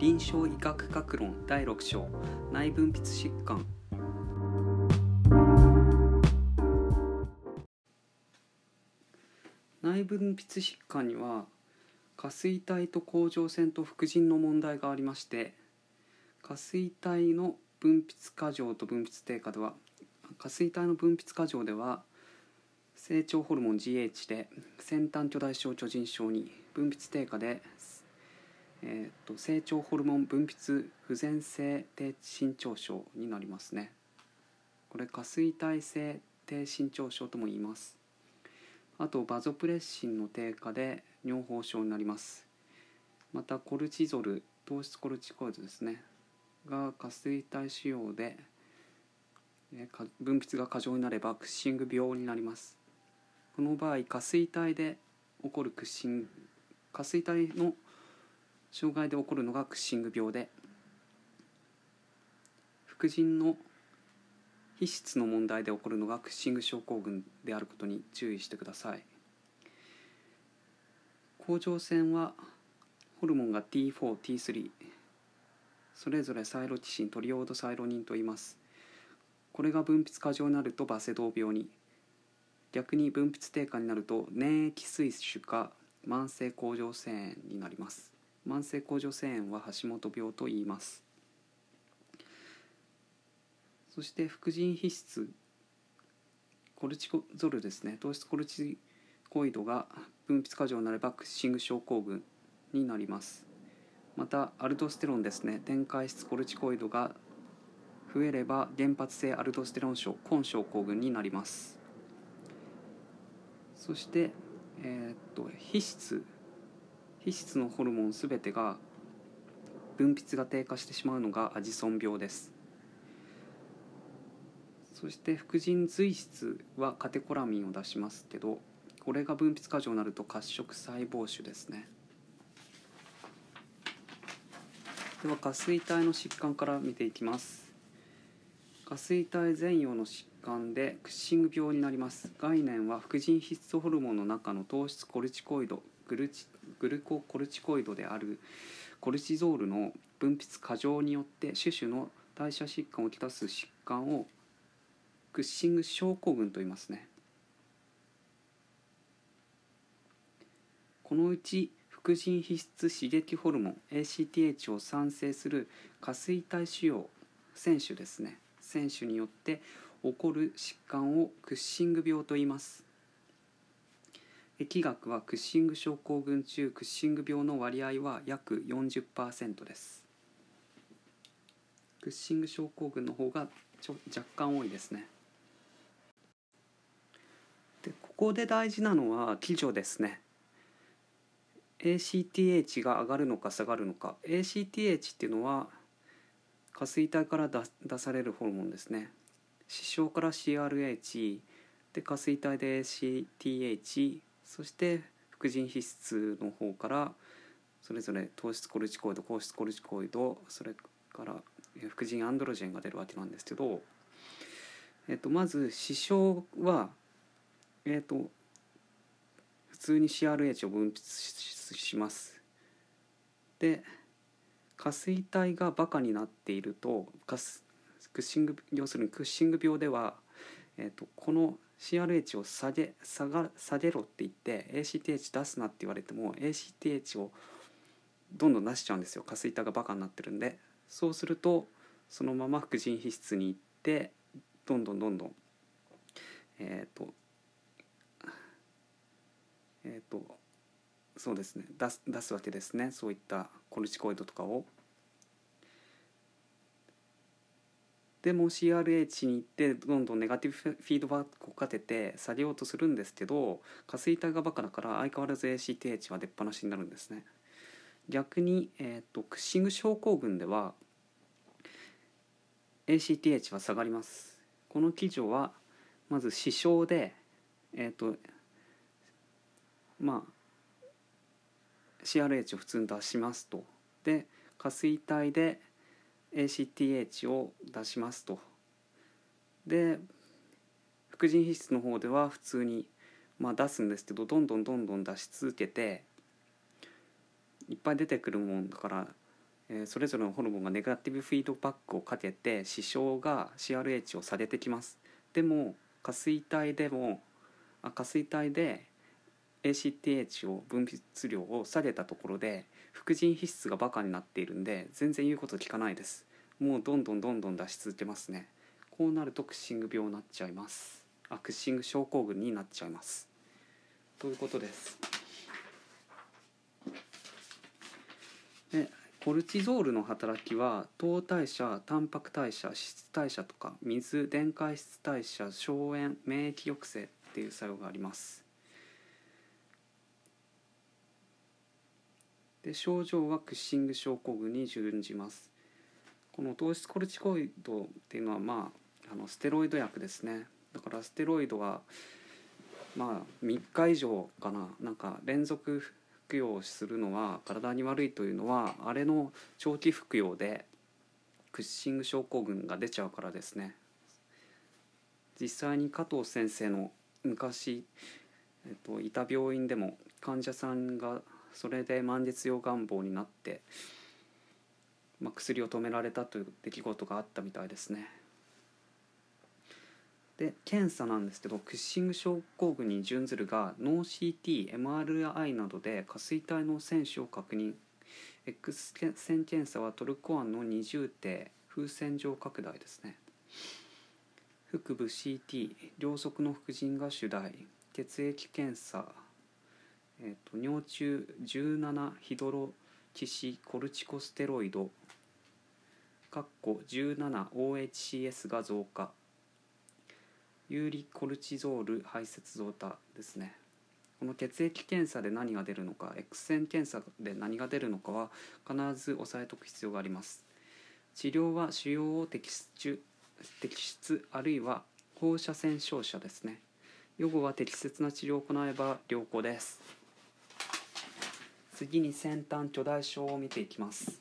臨床医学学論第6章内分泌疾患。内分泌疾患には下垂体と甲状腺と副腎の問題がありまして下垂体の分泌過剰と分泌低下では下垂体の分泌過剰では成長ホルモン GH で先端巨大小巨人症に分泌低下で、えー、と成長ホルモン分泌不全性低身長症になりますね。これ下垂体性低身長症とも言います。あとバゾプレッシンの低下で尿崩症になります。またコルチゾル糖質コルチコイドですね。が下垂体腫瘍で分泌が過剰になればクッシング病になります。この場合下垂体で起こるクッシング下垂体の障害で起こるのがクッシング病で副腎の皮質の問題で起こるのがクッシング症候群であることに注意してください。甲状腺はホルモンが T4、T3 それぞれサイロキシントリオードサイロニンと言います。これが分泌過剰になるとバセドウ病に。逆に分泌低下になると粘液水腫か慢性甲状腺炎になります。慢性甲状腺炎は橋本病と言います。そして副腎皮質コルチゾルですね。糖質コルチコイドが分泌過剰になればクッシング症候群になります。またアルドステロンですね。電解質コルチコイドが増えれば原発性アルドステロン症根症候群になります。そして、えー、っと皮質皮質のホルモン全てが分泌が低下してしまうのがアジソン病です。そして副腎髄質はカテコラミンを出しますけどこれが分泌過剰になると褐色細胞腫ですね。では下垂体の疾患から見ていきます。下垂体前葉の疾患でクッシング病になります。概念は副腎皮質ホルモンの中の糖質コルチコイドグルチグルココルチコイドであるコルチゾールの分泌過剰によって種々の代謝疾患をきたす疾患をクッシング症候群と言いますね。このうち副腎皮質刺激ホルモン ACTH を産生する下垂体腫瘍選手ですね。選手によって起こる疾患をクッシング病と言います。疫学はクッシング症候群中クッシング病の割合は約40%です。クッシング症候群の方がちょ若干多いですね。でここで大事なのは基準ですね。ACTH が上がるのか下がるのか。ACTH っていうのは下垂体から出されるホルモンですね。視床から CRH で下垂体で ACTH そして副腎皮質の方からそれぞれ糖質コルチコイド高質コルチコイドそれから副腎アンドロジェンが出るわけなんですけど、えっと、まず視床はえっ、と普通に CRH を分泌します。で下垂体がバカになっているとクッシング要するにクッシング病では、えーと、この CRH を下げ下が下げろって言って ACTH 出すなって言われても ACTH をどんどん出しちゃうんですよ。下垂体がバカになってるんで。そうするとそのまま副腎皮質に行ってどんどんどんどんえっ、ー、とえっ、ー、とそうですね。出す出すわけですね。そういったコルチコイドとかを。でも CRH に行ってどんどんネガティブフィードバックをかけて下げようとするんですけど下垂体がバカだから相変わらず ACTH は出っ放しになるんですね。逆に、えーと、クッシング症候群では ACTH は下がります。この基準はまず視床で、えーとまあ CRH を普通に出しますとで下垂体で ACTH を出しますと。で副腎皮質の方では普通に、まあ、出すんですけどどんどんどんどん出し続けていっぱい出てくるもんだからえーそれぞれのホルモンがネガティブフィードバックをかけて視床が CRH を下げてきます。でも下垂体でもあ下垂体で ACTH を分泌量を下げたところで副腎皮質がバカになっているんで全然言うこと聞かないです。もうどんどんどんどん出し続けますね。こうなるとクッシング病になっちゃいます。あクッシング症候群になっちゃいます。ということです。でコルチゾールの働きは糖代謝タンパク代謝脂質代謝とか水電解質代謝消炎免疫抑制っていう作用があります。で症状はクッシング症候群に準じます。この糖質コルチコイドっていうのはまああのステロイド薬ですね。だからステロイドはまあ3日以上かな。なんか連続服用するのは体に悪いというのはあれの長期服用でクッシング症候群が出ちゃうからですね。実際に加藤先生の昔、えっと、いた病院でも患者さんがそれで満月用願望になって、まあ、薬を止められたという出来事があったみたいですね。で検査なんですけどクッシング症候群に準ずるが脳 CT、MRI などで下垂体の選手を確認。X 線検査はトルコ案の二重底風船状拡大ですね。腹部 CT 両側の副腎が主題血液検査、えー、と尿中17ヒドロキシコルチコステロイド 17OHCS が増加。有利コルチゾール排泄増多ですね。この血液検査で何が出るのか X 線検査で何が出るのかは必ず押さえておく必要があります。治療は腫瘍を摘出摘出あるいは放射線照射ですね。予後は適切な治療を行えば良好です。次に先端巨大症を見ていきます。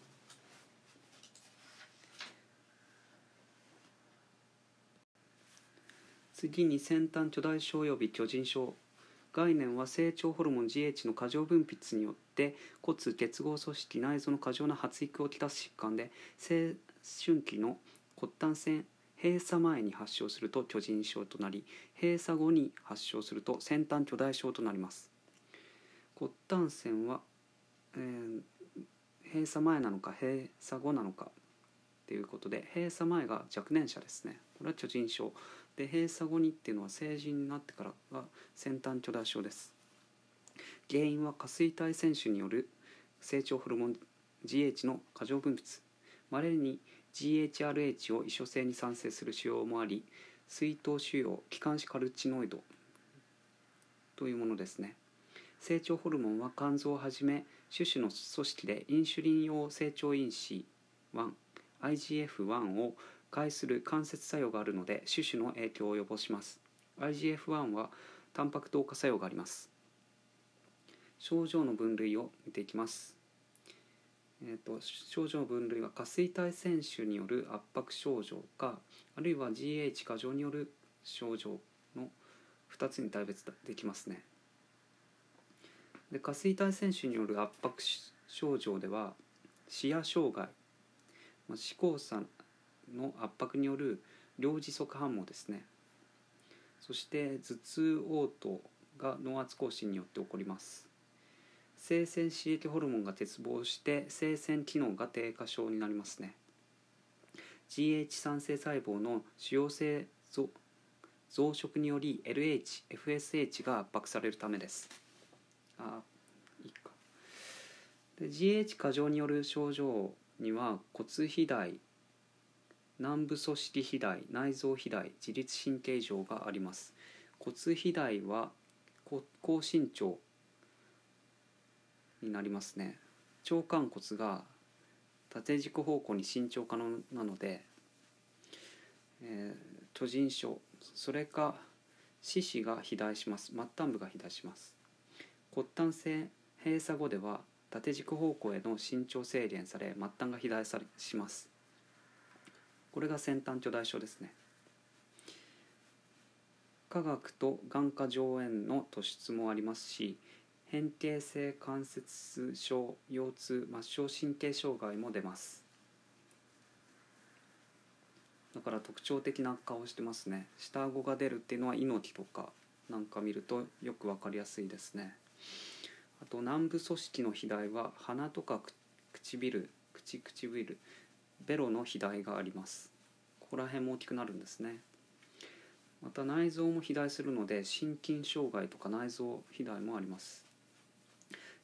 次に先端巨大症及び巨人症概念は成長ホルモン GH の過剰分泌によって骨結合組織内臓の過剰な発育をきたす疾患で青春期の骨端線閉鎖前に発症すると巨人症となり閉鎖後に発症すると先端巨大症となります。骨端線は、えー閉鎖前なのか閉鎖後なのかっていうことで閉鎖前が若年者ですね。これは巨人症で閉鎖後にっていうのは成人になってからが先端巨大症です。原因は下垂体選手による成長ホルモン GH の過剰分泌。まれに GHRH を異所性に産生する腫瘍もあり水頭腫瘍気管支カルチノイドというものですね。成長ホルモンは肝臓をはじめ種々の組織でインシュリン用成長因子 1IGF-1 を介する間接作用があるので種々の影響を及ぼします。IGF-1 はタンパク糖化作用があります。症状の分類を見ていきます。えー、と症状分類は下垂体選手による圧迫症状かあるいは GH 過剰による症状の2つに大別できますね。で下垂体選手による圧迫症状では視野障害、まあ、視交差の圧迫による両耳側反応ですね。そして頭痛嘔吐が脳圧亢進によって起こります。性腺刺激ホルモンが欠乏して性腺機能が低下症になりますね。GH 産生細胞の主要性増殖により LH、FSH が圧迫されるためです。あいいか。で GH 過剰による症状には骨肥大軟部組織肥大内臓肥大自律神経異常があります。骨肥大は高身長になりますね。腸管骨が縦軸方向に伸長可能なので、えー、巨人症それか四肢が肥大します。末端部が肥大します。骨端性閉鎖後では縦軸方向への伸長制限され末端が肥大されします。これが先端巨大症ですね。科学と眼科上炎の突出もありますし変形性関節症腰痛末梢神経障害も出ます。だから特徴的な顔してますね。下顎が出るっていうのは猪木とかなんか見るとよく分かりやすいですね。あと軟部組織の肥大は鼻とか唇口唇ベロの肥大があります。ここら辺も大きくなるんですね。また内臓も肥大するので心筋障害とか内臓肥大もあります。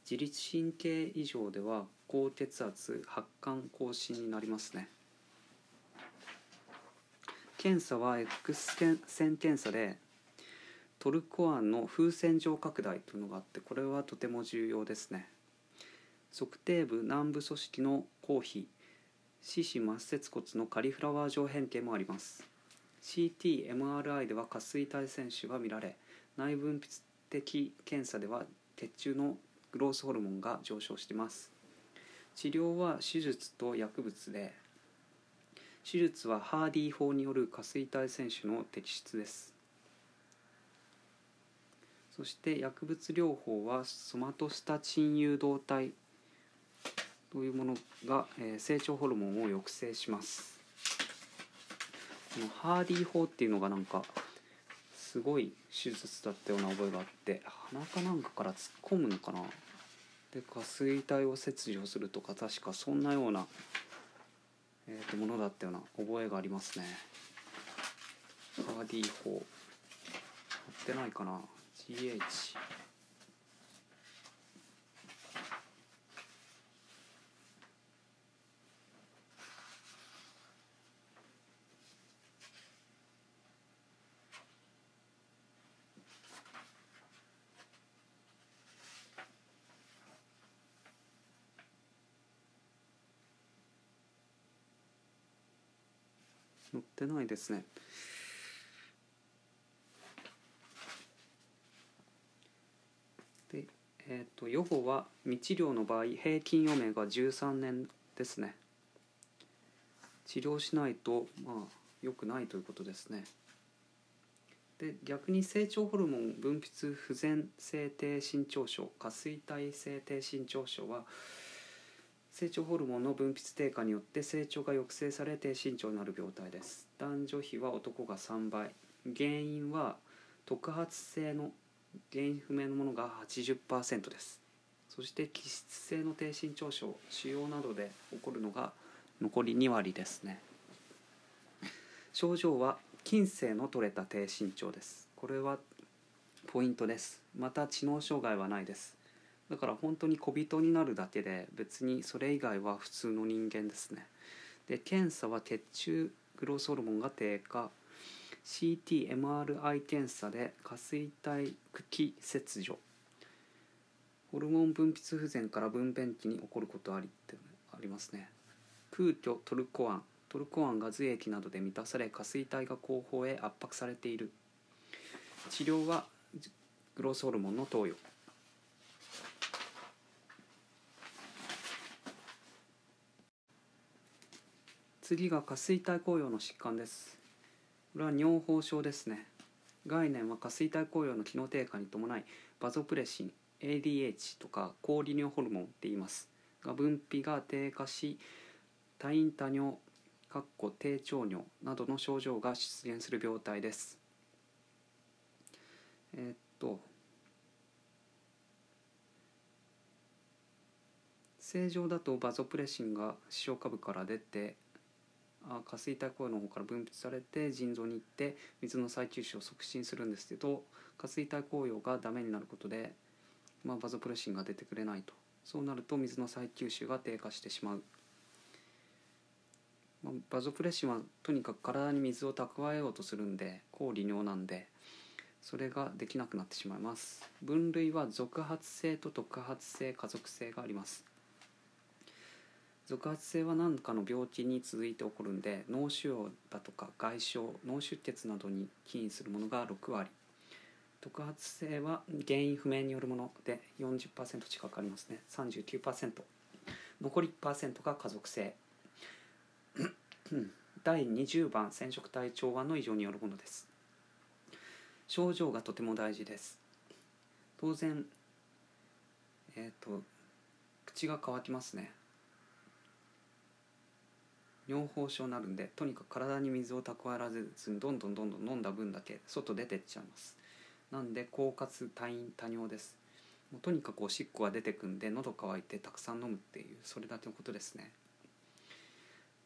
自律神経異常では高血圧発汗更新になりますね。検査は X 線検査でトルコ湾の風船状拡大というのがあってこれはとても重要ですね。測定部南部組織の公費四肢末節骨のカリフラワー状変形もあります。CT、MRI では下垂体選手が見られ内分泌的検査では血中のグロースホルモンが上昇しています。治療は手術と薬物で手術はハーディ法による下垂体選手の摘出です。そして薬物療法はソマトスタチン誘導体。というものが、えー、成長ホルモンを抑制します。このハーディー法っていうのがなんかすごい手術だったような覚えがあって鼻かなんかから突っ込むのかな。で下垂体を切除するとか確かそんなような、えー、とものだったような覚えがありますね。ハーディー法。やってないかな。GH 載ってないですねでえ、ー、と予後は未治療の場合平均余命が13年ですね。治療しないとまあ良くないということですね。で逆に成長ホルモン分泌不全性低身長症下垂体性低身長症は成長ホルモンの分泌低下によって成長が抑制され低身長になる病態です。男女比は男が3倍。原因は特発性の原因不明のものが80%です。そして気質性の低身長症腫瘍などで起こるのが残り2割ですね。症状は近世の取れた低身長です。これはポイントです。また知能障害はないです。だから本当に小人になるだけで別にそれ以外は普通の人間ですね。で検査は血中グロースホルモンが低下 CTMRI 検査で下垂体茎切除。ホルモン分泌不全から分娩期に起こることありってありますね。空虚トルコ湾トルコ湾が髄液などで満たされ下垂体が後方へ圧迫されている。治療はグロースホルモンの投与。次が下垂体紅葉の疾患です。これは尿崩症ですね。概念は下垂体紅葉の機能低下に伴いバゾプレシン ADH とか高利尿ホルモンって言います。が分泌が低下し多陰多尿かっこ低腸尿などの症状が出現する病態です。えー、っと正常だとバゾプレシンが視床下部から出て下垂体紅葉の方から分泌されて腎臓に行って水の再吸収を促進するんですけど下垂体紅葉がダメになることで、まあ、バゾプレシンが出てくれないと。そうなると水の再吸収が低下してしまう、まあ、バゾプレシンはとにかく体に水を蓄えようとするんで抗利尿なんでそれができなくなってしまいます。分類は続発性と特発性家族性があります。続発性は何かの病気に続いて起こるんで脳腫瘍だとか外傷脳出血などに起因するものが6割。特発性は原因不明によるもので40%近くありますね。39%残り1%が家族性。第20番染色体調和の異常によるものです。症状がとても大事です。当然えっ、と口が乾きますね。尿疱症になるんでとにかく体に水を蓄えられずにどんどんどんどん飲んだ分だけ外出てっちゃいます。なんで狡猾多飲多尿です。もうとにかくおしっこが出てくんで喉乾いてたくさん飲むっていうそれだけのことですね。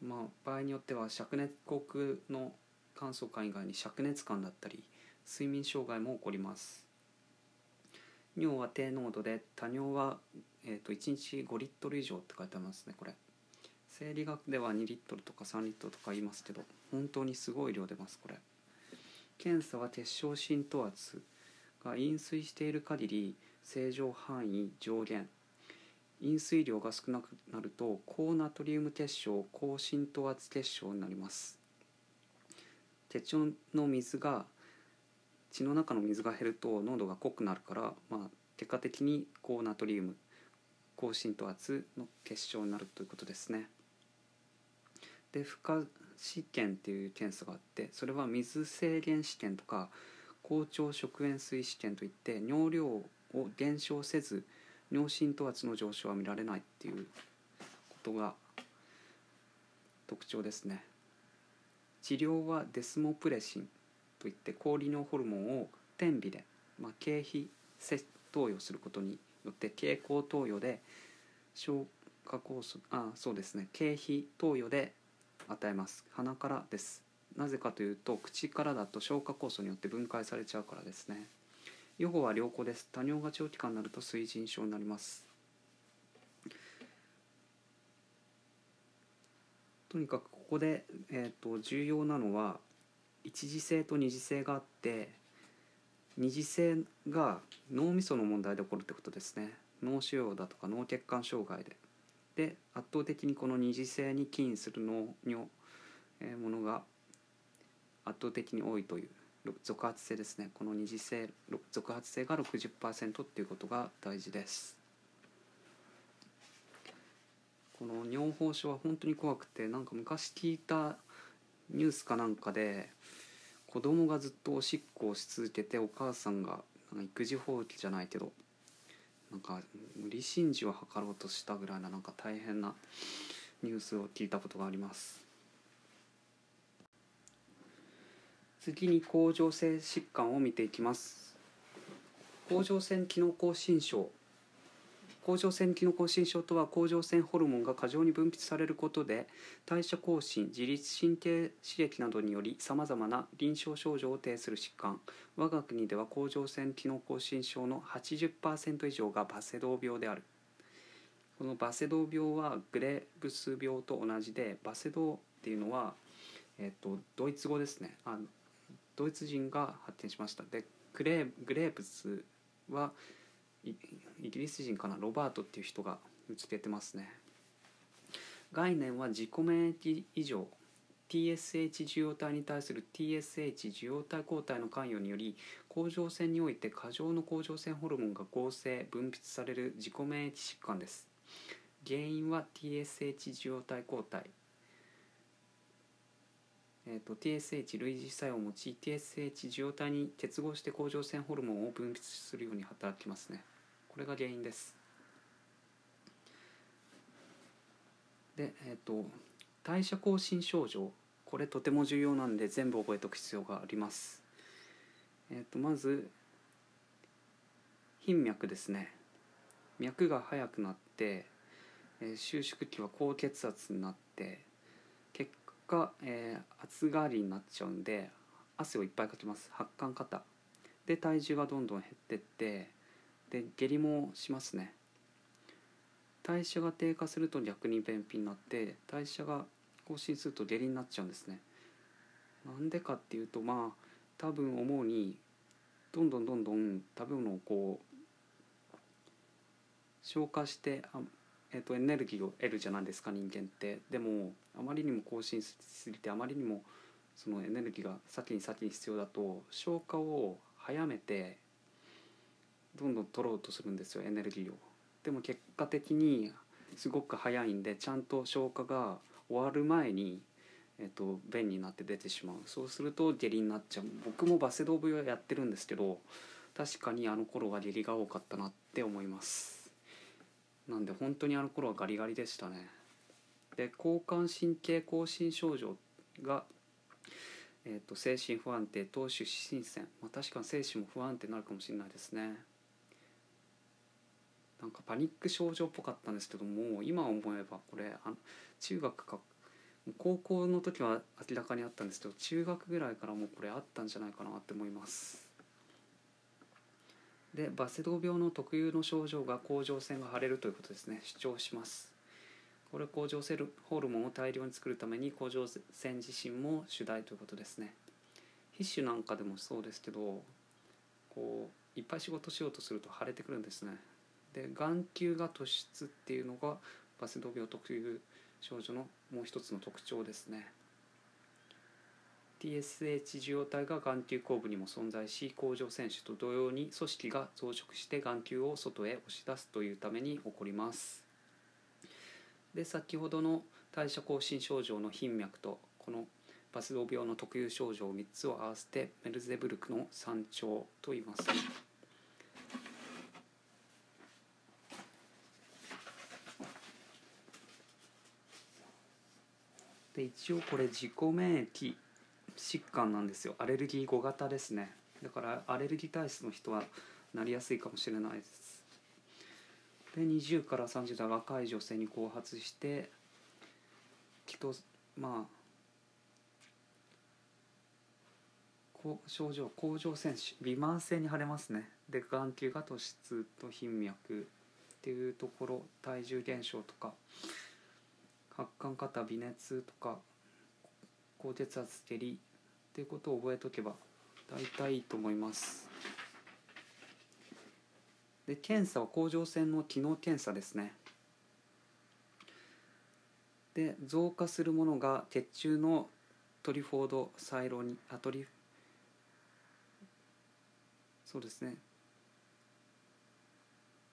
まあ場合によっては灼熱口腔の乾燥感以外に灼熱感だったり睡眠障害も起こります。尿は低濃度で多尿は、えー、と1日5リットル以上って書いてありますねこれ。生理学では2リットルとか3リットルとか言いますけど本当にすごい量出ますこれ。検査は鉄小浸透圧が飲水している限り正常範囲上限。飲水量が少なくなると高ナトリウム結晶高浸透圧結晶になります。血腸の水が血の中の水が減ると濃度が濃くなるから、まあ、結果的に高ナトリウム高浸透圧の結晶になるということですね。で負荷試験っていう検査があってそれは水制限試験とか高腸食塩水試験といって尿量を減少せず尿浸透圧の上昇は見られないっていうことが特徴ですね。治療はデスモプレシンといって高利尿ホルモンを天微で、まあ、経費投与することによって経口投与で消化酵素あそうですね経費投与で与えます。鼻からです。なぜかというと口からだと消化酵素によって分解されちゃうからですね。予後は良好です。多尿が長期間になると水腎症になります。とにかくここで、えーと、重要なのは一次性と二次性があって二次性が脳みその問題で起こるってことですね。脳腫瘍だとか脳血管障害で。で圧倒的にこの二次性に起因する脳のものが圧倒的に多いという続発性ですね。この二次性続発性が60%っていうことが大事です。この尿疱症は本当に怖くてなんか昔聞いたニュースかなんかで子供がずっとおしっこをし続けてお母さんがなんか育児放棄じゃないけどなんか無理心中を図ろうとしたぐらいななんか大変なニュースを聞いたことがあります。次に甲状腺疾患を見ていきます。甲状腺機能亢進症。甲状腺機能亢進症とは甲状腺ホルモンが過剰に分泌されることで代謝更新自律神経刺激などによりさまざまな臨床症状を呈する疾患。我が国では甲状腺機能亢進症の80%以上がバセドウ病である。このバセドウ病はグレーブス病と同じでバセドウっていうのは、えーと、ドイツ語ですね。あドイツ人が発展しました。でグレーグレーブスはイギリス人かな？ロバートっていう人が見つけてますね。概念は自己免疫異常。TSH 受容体に対する TSH 受容体抗体の関与により甲状腺において過剰の甲状腺ホルモンが合成分泌される自己免疫疾患です。原因は TSH 受容体抗体。えーと、TSH 類似作用を用い TSH 受容体に結合して甲状腺ホルモンを分泌するように働きますね。これが原因です。でえっ、ー、と代謝更新症状。これとても重要なんで全部覚えておく必要があります。えっ、ー、とまず頻脈ですね。脈が速くなって、えー、収縮期は高血圧になって果、えー、暑がりになっちゃうんで汗をいっぱいかきます。発汗肩で体重がどんどん減ってってで下痢もしますね。代謝が低下すると逆に便秘になって代謝が更新すると下痢になっちゃうんですね。なんでかっていうとまあ多分思うにどんどんどんどん食べ物をこう消化してあ、えーと、エネルギーを得るじゃないですか人間って。でもあまりにも更新しすぎてあまりにもそのエネルギーが先に先に必要だと消化を早めてどんどん取ろうとするんですよエネルギーを。でも結果的にすごく早いんでちゃんと消化が終わる前に、えっと、便になって出てしまう。そうすると下痢になっちゃう。僕もバセドウ病やってるんですけど確かにあの頃は下痢が多かったなって思います。なんで本当にあの頃はガリガリでしたね。で交感神経亢進症状が、えーと、精神不安定投手失神戦、まあ、確かに精神も不安定になるかもしれないですね。なんかパニック症状っぽかったんですけども今思えばこれあの中学か高校の時は明らかにあったんですけど中学ぐらいからもうこれあったんじゃないかなって思います。でバセドウ病の特有の症状が甲状腺が腫れるということですね。主張します。これ甲状腺ホルモンを大量に作るために甲状腺自身も主題ということですね。皮種なんかでもそうですけどこういっぱい仕事しようとすると腫れてくるんですね。で眼球が突出っていうのがバセドウ病特有症状のもう一つの特徴ですね。TSH 受容体が眼球後部にも存在し甲状腺腫と同様に組織が増殖して眼球を外へ押し出すというために起こります。で先ほどの代謝更新症状の頻脈とこのバスド病の特有症状3つを合わせてメルゼブルクの山頂と言います。で一応これ自己免疫疾患なんですよ。アレルギー5型ですね。だからアレルギー体質の人はなりやすいかもしれないです。で20から30代若い女性に後発してきっとまあ症状甲状腺腫微慢性に腫れますね。で眼球が突出と頻脈っていうところ体重減少とか発汗肩微熱とか高血圧下痢っていうことを覚えとけば大体いいと思います。で検査は甲状腺の機能検査ですね。で増加するものが血中のトリフォードサイロニあトリそうですね。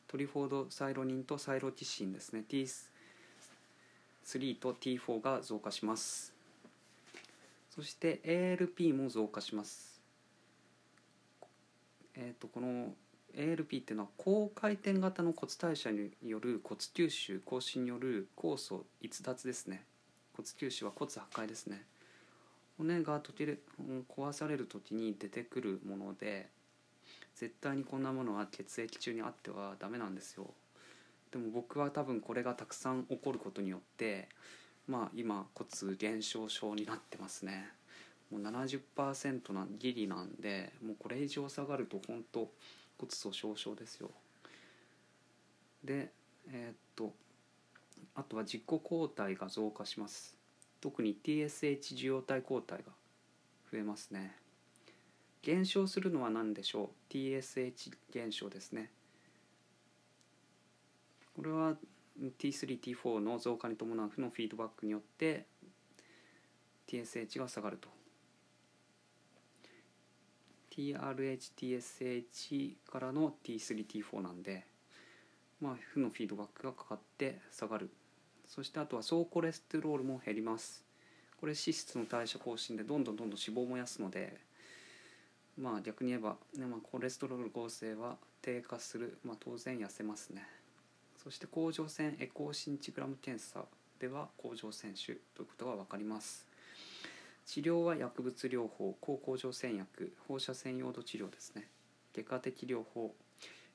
トリフォードサイロニンとサイロティシンですね。T3 と T4 が増加します。そして ALP も増加します。えっ、ー、とこの ALP っていうのは高回転型の骨代謝による骨吸収更新による酵素逸脱ですね。骨吸収は骨破壊ですね。骨が溶ける壊される時に出てくるもので絶対にこんなものは血液中にあってはダメなんですよ。でも僕は多分これがたくさん起こることによってまあ今骨減少症になってますね。もう70%なギリなんでもうこれ以上下がると本当骨粗しょう症ですよ。でえー、っとあとは自己抗体が増加します。特に TSH 受容体抗体が増えますね。減少するのは何でしょう？TSH 減少ですね。これは T3T4 の増加に伴う負のフィードバックによって TSH が下がると。TRHTSH からの T3T4 なんでまあ負のフィードバックがかかって下がる。そしてあとは総コレステロールも減ります。これ脂質の代謝更新でどんどんどんどん脂肪を燃やすのでまあ逆に言えば、ねまあ、コレステロール合成は低下する、まあ、当然痩せますね。そして甲状腺エコーシンチグラム検査では甲状腺腫ということが分かります。治療は薬物療法抗甲状腺薬放射線溶土治療ですね。外科的療法。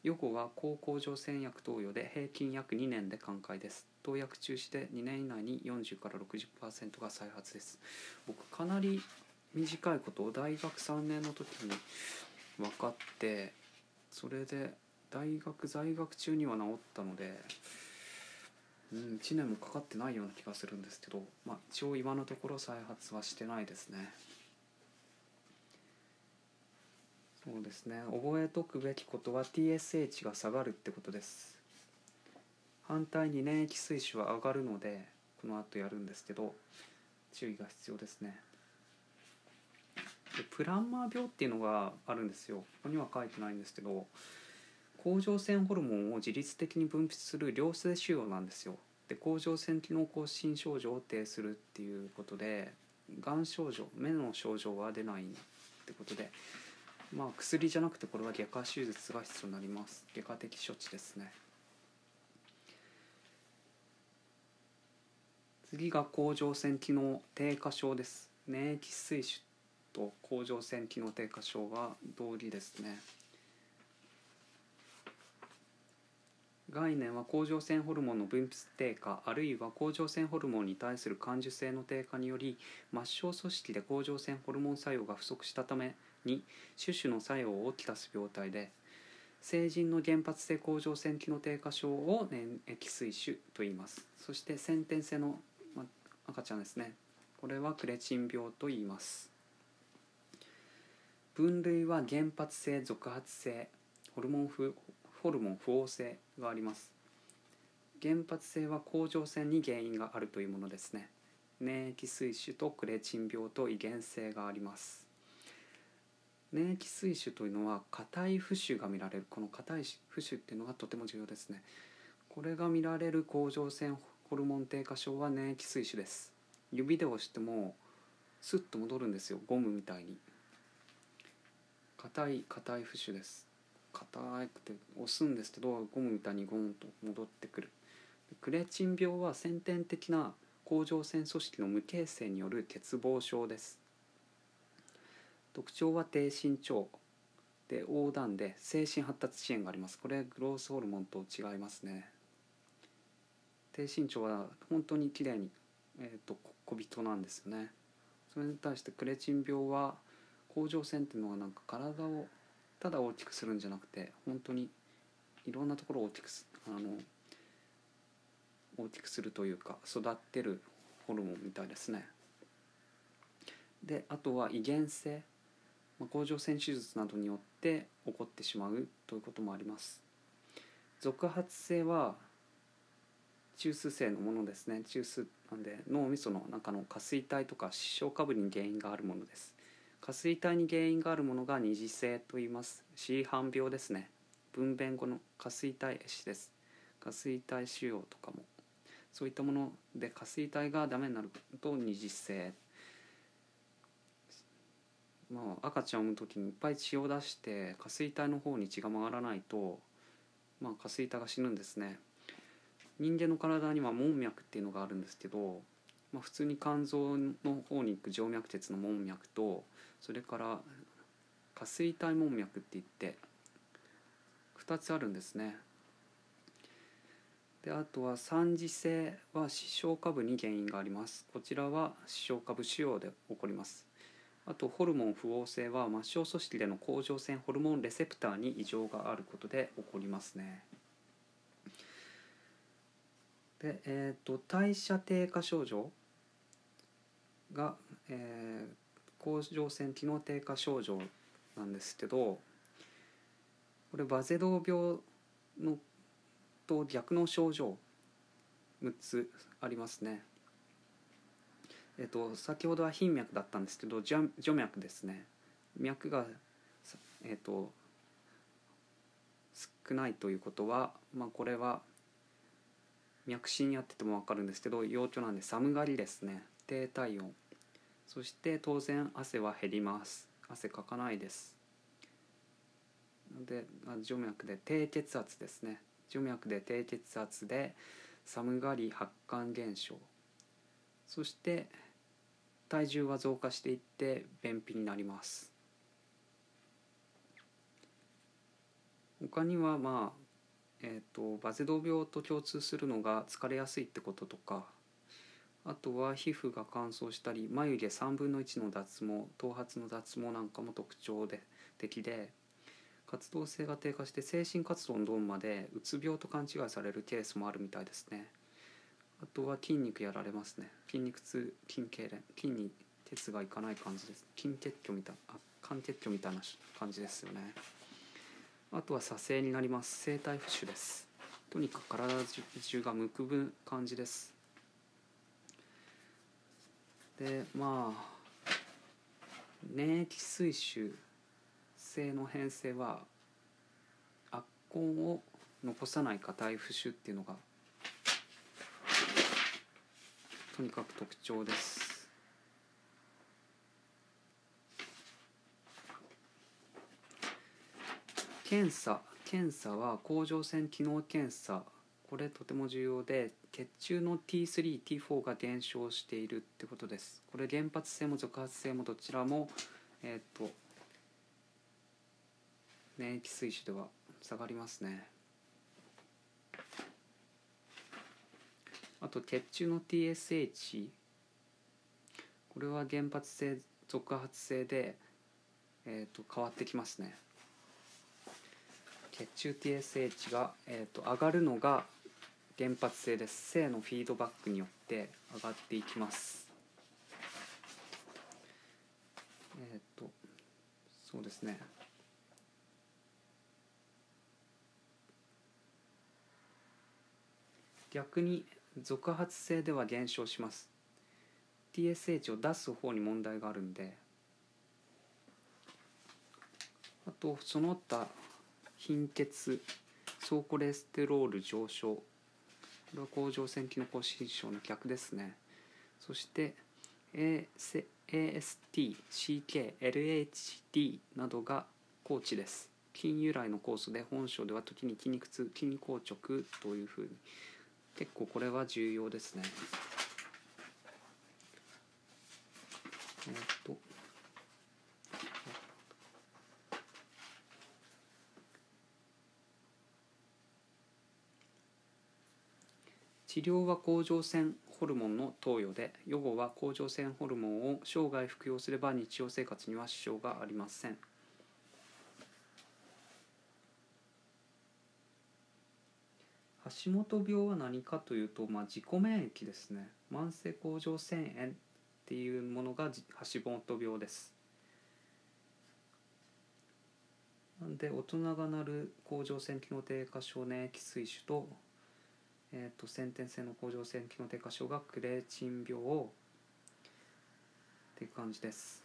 予後は抗甲状腺薬投与で平均約2年で寛解です。投薬中止で2年以内に40から60%が再発です。僕かなり短いことを大学3年の時に分かってそれで大学在学中には治ったので、うん、1年もかかってないような気がするんですけど、まあ、一応今のところ再発はしてないですね。そうですね。覚えとくべきことは TSH が下がるってことです。反対に粘液水腫は上がるのでこの後やるんですけど注意が必要ですね。でプランマー病っていうのがあるんですよ。ここには書いてないんですけど甲状腺ホルモンを自律的に分泌する良性腫瘍なんですよ。で甲状腺機能亢進症状を呈するっていうことでがん症状目の症状は出ないってことでまあ薬じゃなくてこれは外科手術が必要になります。外科的処置ですね。次が甲状腺機能低下症です。粘液水腫と甲状腺機能低下症は同理ですね。概念は甲状腺ホルモンの分泌低下あるいは甲状腺ホルモンに対する感受性の低下により末梢組織で甲状腺ホルモン作用が不足したために種々の作用をきたす病態で成人の原発性甲状腺機能低下症を粘液水腫と言います。そして先天性の、ま、赤ちゃんですね。これはクレチン病と言います。分類は原発性続発性ホルモン不ホルモン不応性があります。原発性は甲状腺に原因があるというものですね。粘液水腫とクレチン病と遺伝性があります。粘液水腫というのは硬い浮腫が見られる。この硬い浮腫っていうのがとても重要ですね。これが見られる甲状腺ホルモン低下症は粘液水腫です。指で押してもスッと戻るんですよ。ゴムみたいに。硬い硬い浮腫です。硬くて押すんですけどゴムみたいにゴンと戻ってくる。クレチン病は先天的な甲状腺組織の無形成による欠乏症です。特徴は低身長で横断で精神発達支援があります。これグロースホルモンと違いますね。低身長は本当に綺麗にえーと、と小人なんですよね。それに対してクレチン病は甲状腺っていうのはなんか体をただ大きくするんじゃなくて本当にいろんなところを大きくすあの大きくするというか育ってるホルモンみたいですね。であとは遺伝性、まあ、甲状腺手術などによって起こってしまうということもあります。続発性は中枢性のものですね中枢なんで脳みその中の下垂体とか視床下部に原因があるものです下垂体に原因があるものが二次性と言います。C 斑病ですね。分娩後の下垂体死です。下垂体腫瘍とかも。そういったもので下垂体がダメになると二次性。まあ、赤ちゃんを産む時にいっぱい血を出して下垂体の方に血が回らないと、まあ、下垂体が死ぬんですね。人間の体には門脈っていうのがあるんですけど、まあ、普通に肝臓の方に行く静脈鉄の門脈とそれから下垂体門脈って言って2つあるんですね。であとは三次性は視床下部に原因があります。こちらは視床下部腫瘍で起こります。あとホルモン不応性は末梢組織での甲状腺ホルモンレセプターに異常があることで起こりますね。でえーと、と代謝低下症状が、えー、甲状腺機能低下症状なんですけどこれバゼドウ病のと逆の症状6つありますね。えっと、先ほどは頻脈だったんですけど除脈ですね。脈が、えっと、少ないということは、まあ、これは脈診やってても分かるんですけど陽虚なんで寒がりですね。低体温。そして当然汗は減ります。汗かかないです。で静脈で低血圧ですね。静脈で低血圧で寒がり発汗現象。そして体重は増加していって便秘になります。他にはまあえーと、バゼド病と共通するのが疲れやすいってこととかあとは皮膚が乾燥したり眉毛3分の1の脱毛頭髪の脱毛なんかも特徴で的で活動性が低下して精神活動のドンまでうつ病と勘違いされるケースもあるみたいですね。あとは筋肉やられますね。筋肉痛筋痙攣筋に鉄がいかない感じです。筋血虚みたいな肝血虚みたいな感じですよね。あとは左性になります。生体浮腫です。とにかく体中がむくむ感じです。でまあ粘液水腫性の変性は圧痕を残さない硬い浮腫っていうのがとにかく特徴です。検査検査は甲状腺機能検査これとても重要で血中の T3T4 が減少しているってことです。これ原発性も続発性もどちらもえっ、と免疫水腫では下がりますね。あと血中の TSH これは原発性続発性で、えー、と変わってきますね。血中 TSH が、えー、と上がるのが原発性です。性のフィードバックによって上がっていきます。えっ、ー、とそうですね。逆に続発性では減少します。TSH を出す方に問題があるんであとその他貧血総コレステロール上昇これは甲状腺機能亢進症の逆ですね。そして AST、CK、LHD などが高知です。筋由来の酵素で本症では時に筋肉痛筋硬直というふうに。結構これは重要ですね。えっと治療は甲状腺ホルモンの投与で予後は甲状腺ホルモンを生涯服用すれば日常生活には支障がありません。橋本病は何かというと、まあ、自己免疫ですね。慢性甲状腺炎っていうものが橋本病です。なんで大人がなる甲状腺機能低下症粘液水腫とえーと、先天性の甲状腺機能低下症がクレーチン病っていう感じです。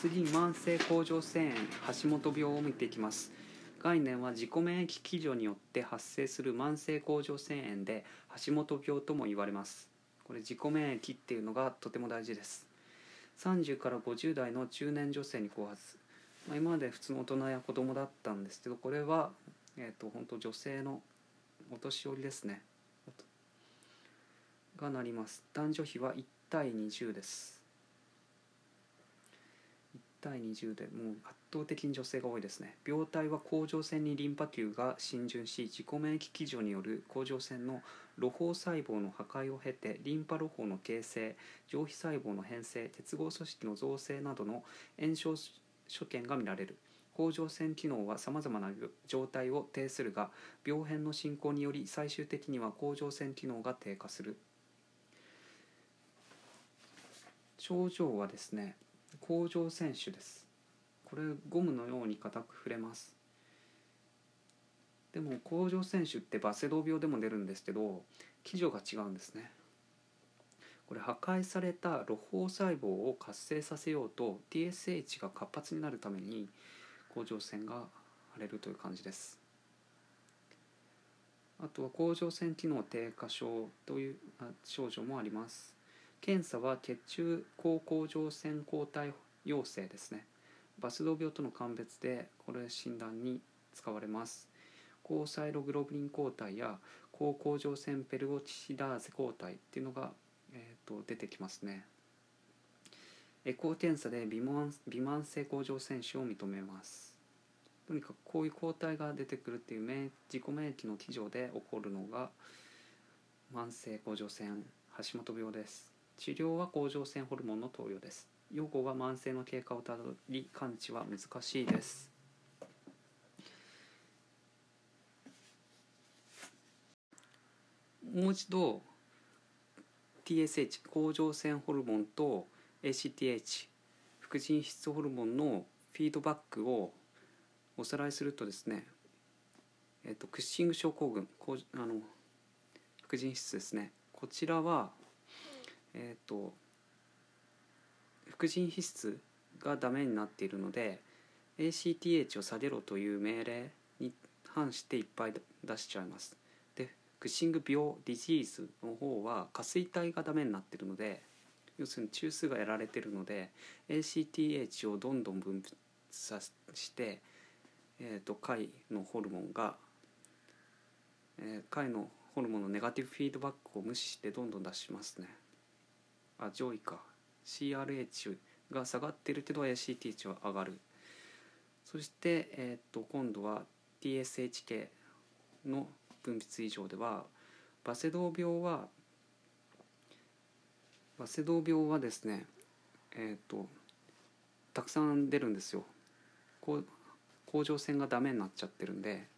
次に慢性甲状腺炎橋本病を見ていきます。概念は自己免疫基準によって発生する慢性甲状腺炎で橋本病とも言われます。これ自己免疫っていうのがとても大事です。30から50代の中年女性に後発、まあ、今まで普通の大人や子供だったんですけどこれは、えーと、本当女性のお年寄りですね。がなります。男女比は1対20です。対20でもう圧倒的に女性が多いですね。病態は甲状腺にリンパ球が浸潤し自己免疫基準による甲状腺の露胞細胞の破壊を経てリンパ露胞の形成上皮細胞の変性鉄合組織の造成などの炎症所見が見られる。甲状腺機能はさまざまな状態を呈するが病変の進行により最終的には甲状腺機能が低下する。症状はですね甲状腺腫です。これゴムのように硬く触れます。でも甲状腺腫ってバセドウ病でも出るんですけど基準が違うんですね。これ破壊された露胞細胞を活性させようと TSH が活発になるために甲状腺が腫れるという感じです。あとは甲状腺機能低下症という症状もあります。検査は血中高甲状腺抗体陽性ですね。バスド病との鑑別でこれ診断に使われます。高サイログロブリン抗体や高甲状腺ペルオチシダーゼ抗体っていうのが、えーと、出てきますね。エコー検査で微慢微慢性甲状腺腫を認めます。とにかくこういう抗体が出てくるっていう免自己免疫の基準で起こるのが慢性甲状腺橋本病です。治療は甲状腺ホルモンの投与です。予後は慢性の経過をたどり完治は難しいです。もう一度 TSH 甲状腺ホルモンと ACTH 副腎質ホルモンのフィードバックをおさらいするとですね、えっと、クッシング症候群あの副腎質ですね。こちらはえっ、ー、と副腎皮質がダメになっているので ACTH を下げろという命令に反していっぱい出しちゃいます。でクッシング病ディジーズの方は下垂体がダメになってるので要するに中枢がやられてるので ACTH をどんどん分泌さして、えーと、貝のホルモンが、えー、貝のホルモンのネガティブフィードバックを無視してどんどん出しますね。あ上位か。CRH が下がってるけど ACTH は上がる。そして、えーと、今度は TSH 系の分泌異常ではバセドウ病はバセドウ病はですねえっ、ー、とたくさん出るんですよ。甲状腺がダメになっちゃってるんで。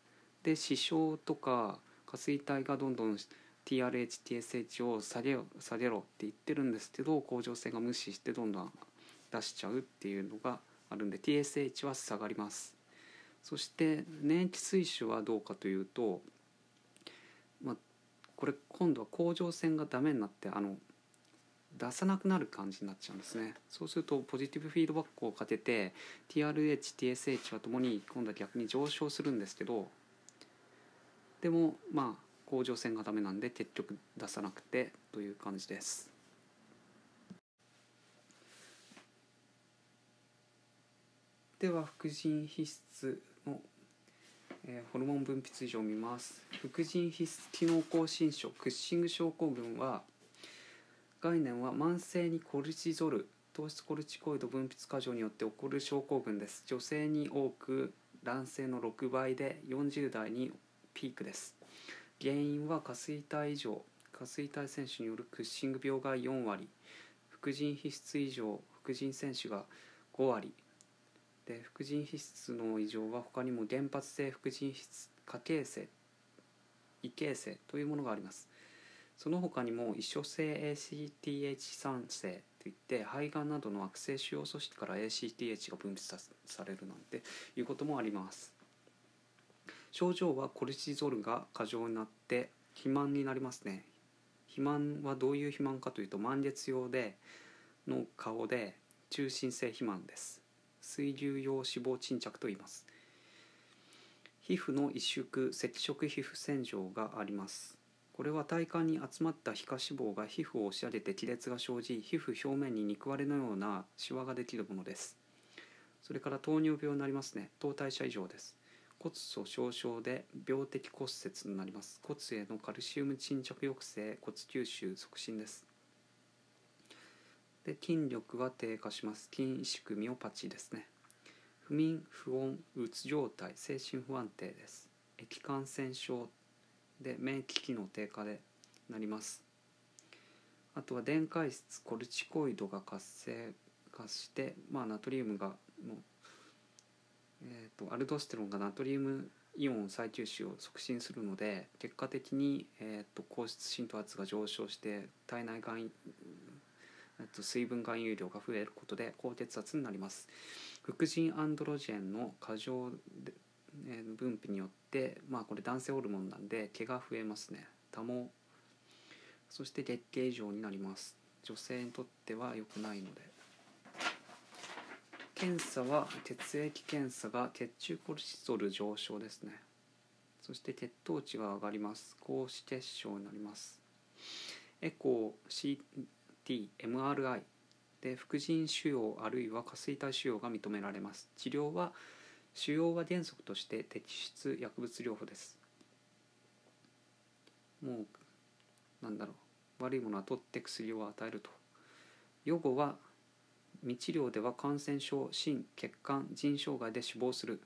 で視床とか下垂体がどんどん TRHTSH を下げ下げろって言ってるんですけど甲状腺が無視してどんどん出しちゃうっていうのがあるんで TSH は下がります。そして粘液水腫はどうかというとまあ、これ今度は甲状腺がダメになってあの出さなくなる感じになっちゃうんですね。そうするとポジティブフィードバックをかけて TRHTSH はともに今度は逆に上昇するんですけどでもまあ甲状腺がダメなんで結局出さなくてという感じです。では副腎皮質のえー、ホルモン分泌異常を見ます。副腎皮質機能亢進症クッシング症候群は概念は慢性にコルチゾル糖質コルチコイド分泌過剰によって起こる症候群です。女性に多く男性の6倍で40代にピークです。原因は下垂体異常下垂体選手によるクッシング病が4割副腎皮質異常副腎選手が5割。で副腎皮質の異常は他にも原発性副腎皮質過形成異形成というものがあります。その他にも異所性 ACTH3 性といって肺がんなどの悪性腫瘍組織から ACTH が分泌されるなんていうこともあります。症状はコルチゾールが過剰になって肥満になりますね。肥満はどういう肥満かというと満月用での顔で中心性肥満です。水流用脂肪沈着と言います。皮膚の萎縮赤色皮膚洗浄があります。これは体幹に集まった皮下脂肪が皮膚を押し上げて亀裂が生じ皮膚表面に肉割れのようなシワができるものです。それから糖尿病になりますね。糖代謝異常です。骨粗しょう症で病的骨折になります。骨へのカルシウム沈着抑制骨吸収促進です。で筋力は低下します。筋萎縮ミオパチですね。不眠不穏うつ状態精神不安定です。液感染症で免疫機能低下でなります。あとは電解質コルチコイドが活性化して、まあ、ナトリウムがの、えーと、アルドステロンがナトリウムイオン再吸収を促進するので結果的に、えーと、と高質浸透圧が上昇して体内がんと水分含有量が増えることで高血圧になります。副腎アンドロジェンの過剰分泌によってまあこれ男性ホルモンなんで毛が増えますね。多毛そして月経異常になります。女性にとっては良くないので。検査は血液検査が血中コルチゾル上昇ですね。そして血糖値が上がります。高脂血症になります。エコー CTMRI で副腎腫瘍あるいは下垂体腫瘍が認められます。治療は腫瘍は原則として摘出薬物療法です。もうなんだろう。悪いものは取って薬を与えると。予後は未治療では感染症心血管腎障害で死亡する。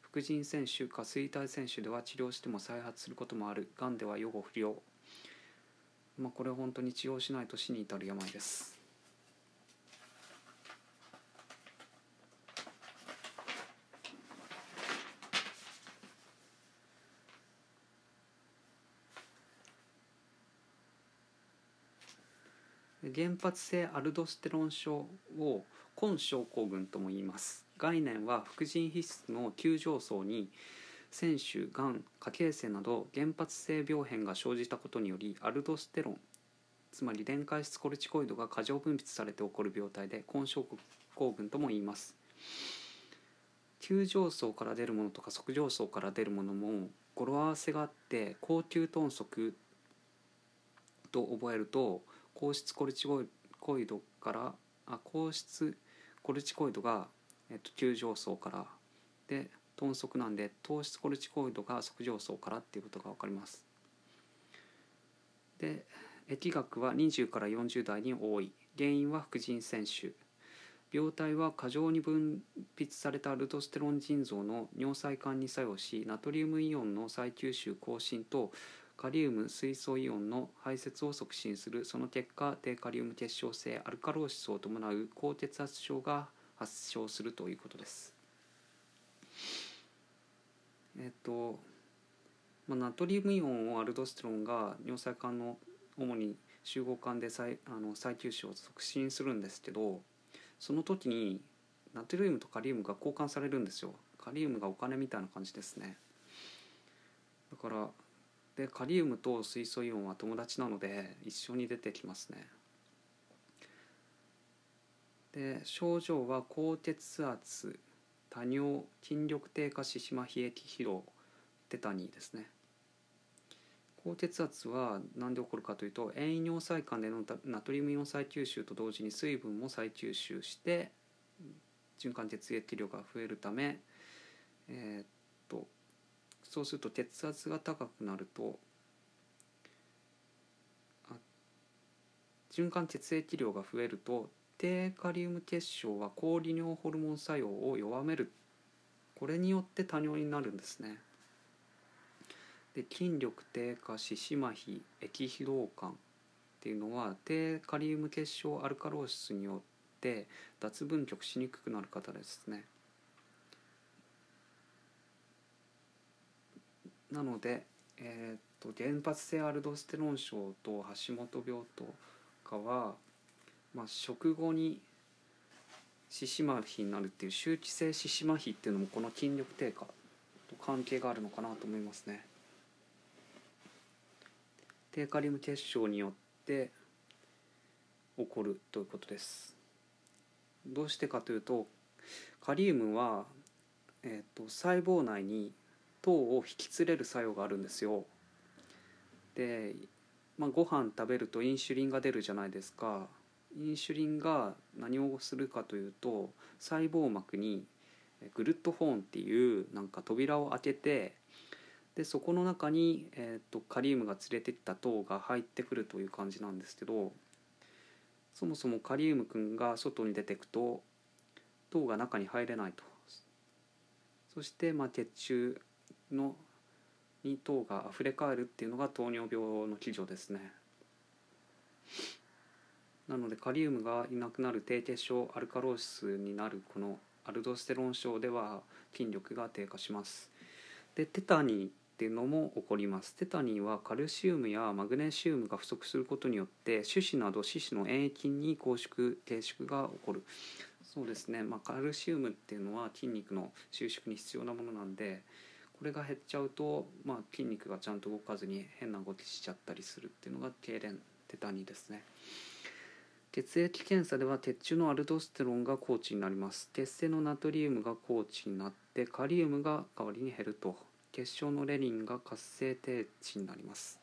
副腎腺腫下垂体腺腫では治療しても再発することもある。がんでは予後不良。まあ、これは本当に治療しないと死に至る病です。原発性アルドステロン症を根症候群とも言います。概念は副腎皮質の急上層に腺腫がん下形成など原発性病変が生じたことによりアルドステロンつまり電解質コルチコイドが過剰分泌されて起こる病態で根症候群とも言います。急上層から出るものとか側上層から出るものも語呂合わせがあって高級豚足と覚えると高質コルチコイドからあ高質コルチコイドが、えっと、急上層からで豚足なんで糖質コルチコイドが側上層からっていうことが分かります。で疫学は20から40代に多い。原因は副腎腺腫病態は過剰に分泌されたルドステロン腎臓の尿細管に作用しナトリウムイオンの再吸収更新とカリウム水素イオンの排泄を促進するその結果低カリウム結晶性アルカローシスを伴う高血圧症が発症するということです。えっと、まあ、ナトリウムイオンをアルドステロンが尿細管の主に集合管で再あの再吸収を促進するんですけどその時にナトリウムとカリウムが交換されるんですよカリウムがお金みたいな感じですねだからでカリウムと水素イオンは友達なので一緒に出てきますね。で症状は高血圧多尿筋力低下四肢麻痺液疲労テタニーですね。高血圧は何で起こるかというと遠位尿細管でのナトリウムイオン再吸収と同時に水分も再吸収して循環血液量が増えるため、えー、っとそうすると血圧が高くなると循環血液量が増えると低カリウム結晶は高利尿ホルモン作用を弱めるこれによって多尿になるんですね。で筋力低下四肢麻痺液疲労感っていうのは低カリウム結晶アルカローシスによって脱分極しにくくなる方ですねなので、えーと、原発性アルドステロン症と橋本病とかは、まあ、食後に四肢麻痺になるっていう周期性四肢麻痺っていうのもこの筋力低下と関係があるのかなと思いますね。低カリウム結晶によって起こるということですどうしてかというとカリウムは、えーと、細胞内に糖を引き連れる作用があるんですよ。で、まあ、ご飯食べるとインシュリンが出るじゃないですか。インシュリンが何をするかというと細胞膜にグルットホーンっていうなんか扉を開けてでそこの中に、えーと、カリウムが連れてった糖が入ってくるという感じなんですけどそもそもカリウム君が外に出てくと糖が中に入れないと。そして、まあ、血中のに糖があふれ返るっていうのが糖尿病の基準ですね。なのでカリウムがいなくなる低血症アルカローシスになるこのアルドステロン症では筋力が低下します。でテタニーっていうのも起こります。テタニーはカルシウムやマグネシウムが不足することによって種子など四肢の塩液に拘縮低縮が起こる。そうですね、まあ、カルシウムっていうのは筋肉の収縮に必要なものなんでこれが減っちゃうと、まあ、筋肉がちゃんと動かずに変な動きしちゃったりするっていうのが痙攣テタニーですね。血液検査では鉄中のアルドステロンが高値になります。鉄性のナトリウムが高値になってカリウムが代わりに減ると。結晶のレリンが活性低値になります。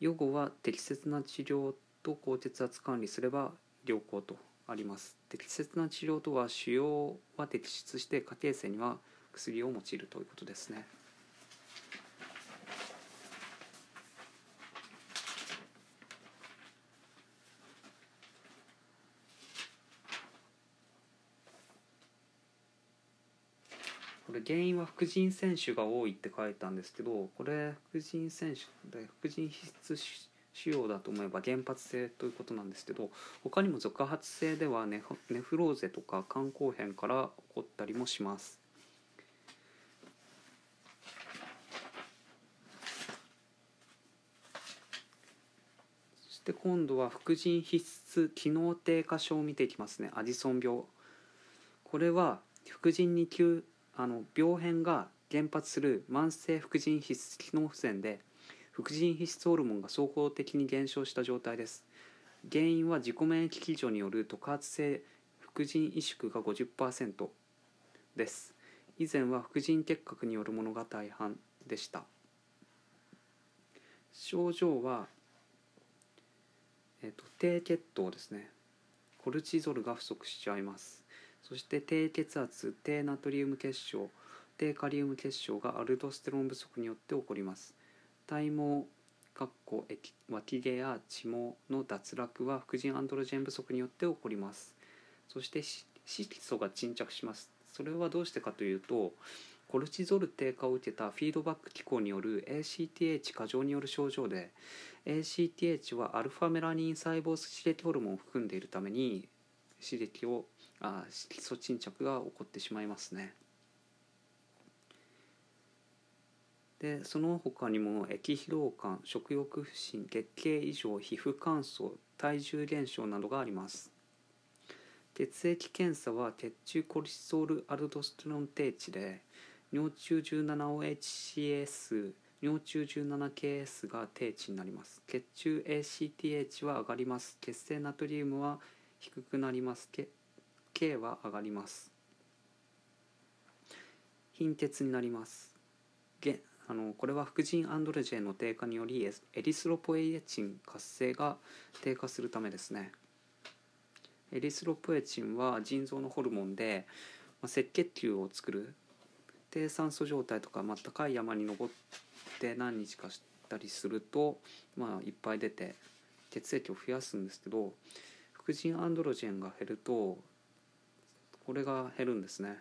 予後は適切な治療と高血圧管理すれば良好とあります。適切な治療とは腫瘍は摘出して家庭性には薬を用いるということですねこれ原因は副腎選手が多いって書いたんですけどこれ副腎選手で副腎皮質腫瘍だと思えば原発性ということなんですけど他にも続発性ではネネフローゼとか肝硬変から起こったりもします。そして今度は副腎皮質機能低下症を見ていきますね。アディソン病。これは副腎に急あの病変が原発する慢性副腎皮質機能不全で副腎皮質ホルモンが総合的に減少した状態です。原因は自己免疫基準による特発性副腎萎縮が50%です。以前は副腎結核によるものが大半でした。症状は、えーと、低血糖ですね。コルチゾルが不足しちゃいます。そして低血圧低ナトリウム結晶低カリウム結晶がアルドステロン不足によって起こります。体毛かっこ脇毛や血毛の脱落は副腎アンドロジェン不足によって起こります。そして色素が沈着します。それはどうしてかというとコルチゾル低下を受けたフィードバック機構による ACTH 過剰による症状で ACTH はアルファメラニン細胞刺激ホルモンを含んでいるために刺激をあ色素沈着が起こってしまいますね。でその他にも液疲労感食欲不振月経異常皮膚乾燥体重減少などがあります血液検査は血中コルチゾールアルドステロン低値で尿中 17OHCS 尿中 17KS が低値になります。血中 ACTH は上がります。血清ナトリウムは低くなります。K K は上がります。貧血になります。あのこれは副腎アンドロジェンの低下によりエリスロポエイチン活性が低下するためですね。エリスロポエチンは腎臓のホルモンで、まあ、赤血球を作る低酸素状態とか、まあ、高い山に登って何日かしたりすると、まあ、いっぱい出て血液を増やすんですけど副腎アンドロジェンが減るとこれが減るんですね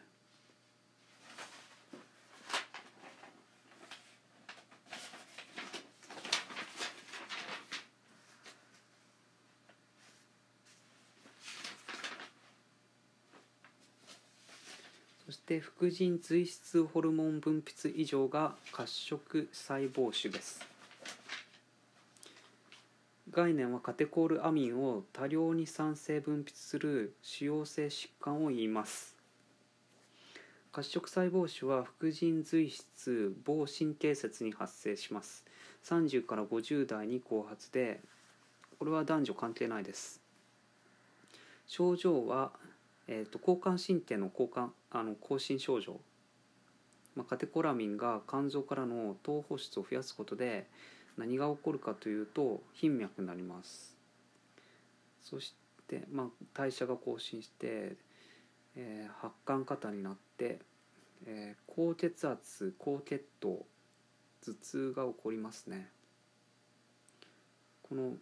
そして副腎髄質ホルモン分泌異常が褐色細胞腫です。概念はカテコールアミンを多量に酸性分泌する腫瘍性疾患を言います。褐色細胞腫は副腎髄質某神経節に発生します。30から50代に後発でこれは男女関係ないです。症状はえーと、交感神経の交感あの更新症状、まあ、カテコラミンが肝臓からの糖放出を増やすことで何が起こるかというと頻脈になります。そして、まあ、代謝が更新して、えー、発汗過多になって、えー、高血圧高血糖頭痛が起こりますね。この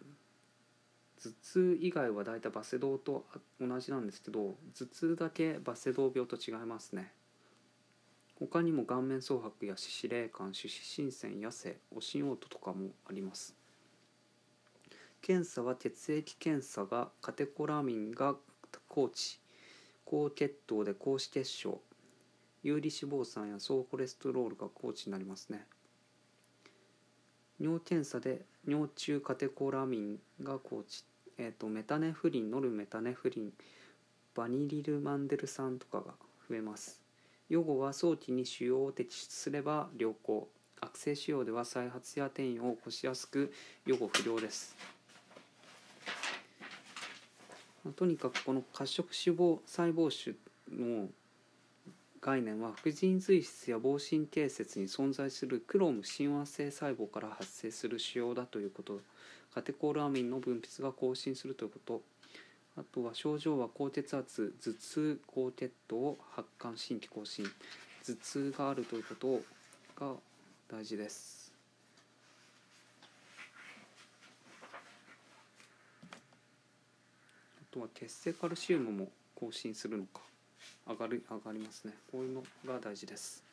頭痛以外は大体バセドウと同じなんですけど頭痛だけバセドウ病と違いますね。他にも顔面蒼白や四肢霊感手指新鮮痩せおしんおうととかもあります。検査は血液検査がカテコラミンが高値高血糖で高脂血症有利脂肪酸や総コレステロールが高値になりますね。尿検査で尿中カテコラミンが高値えーと、メタネフリンノルメタネフリンバニリルマンデル酸とかが増えます。予後は早期に腫瘍を摘出すれば良好。悪性腫瘍では再発や転移を起こしやすく予後不良です。とにかくこの褐色脂肪細胞腫の概念は副腎髄質や房神経節に存在するクロム親和性細胞から発生する腫瘍だということ。カテコールアミンの分泌が更新するということ。あとは症状は高血圧頭痛高血糖発汗心機更新。頭痛があるということが大事です。あとは血清カルシウムも更新するのか。上がる上がりますね。こういうのが大事です。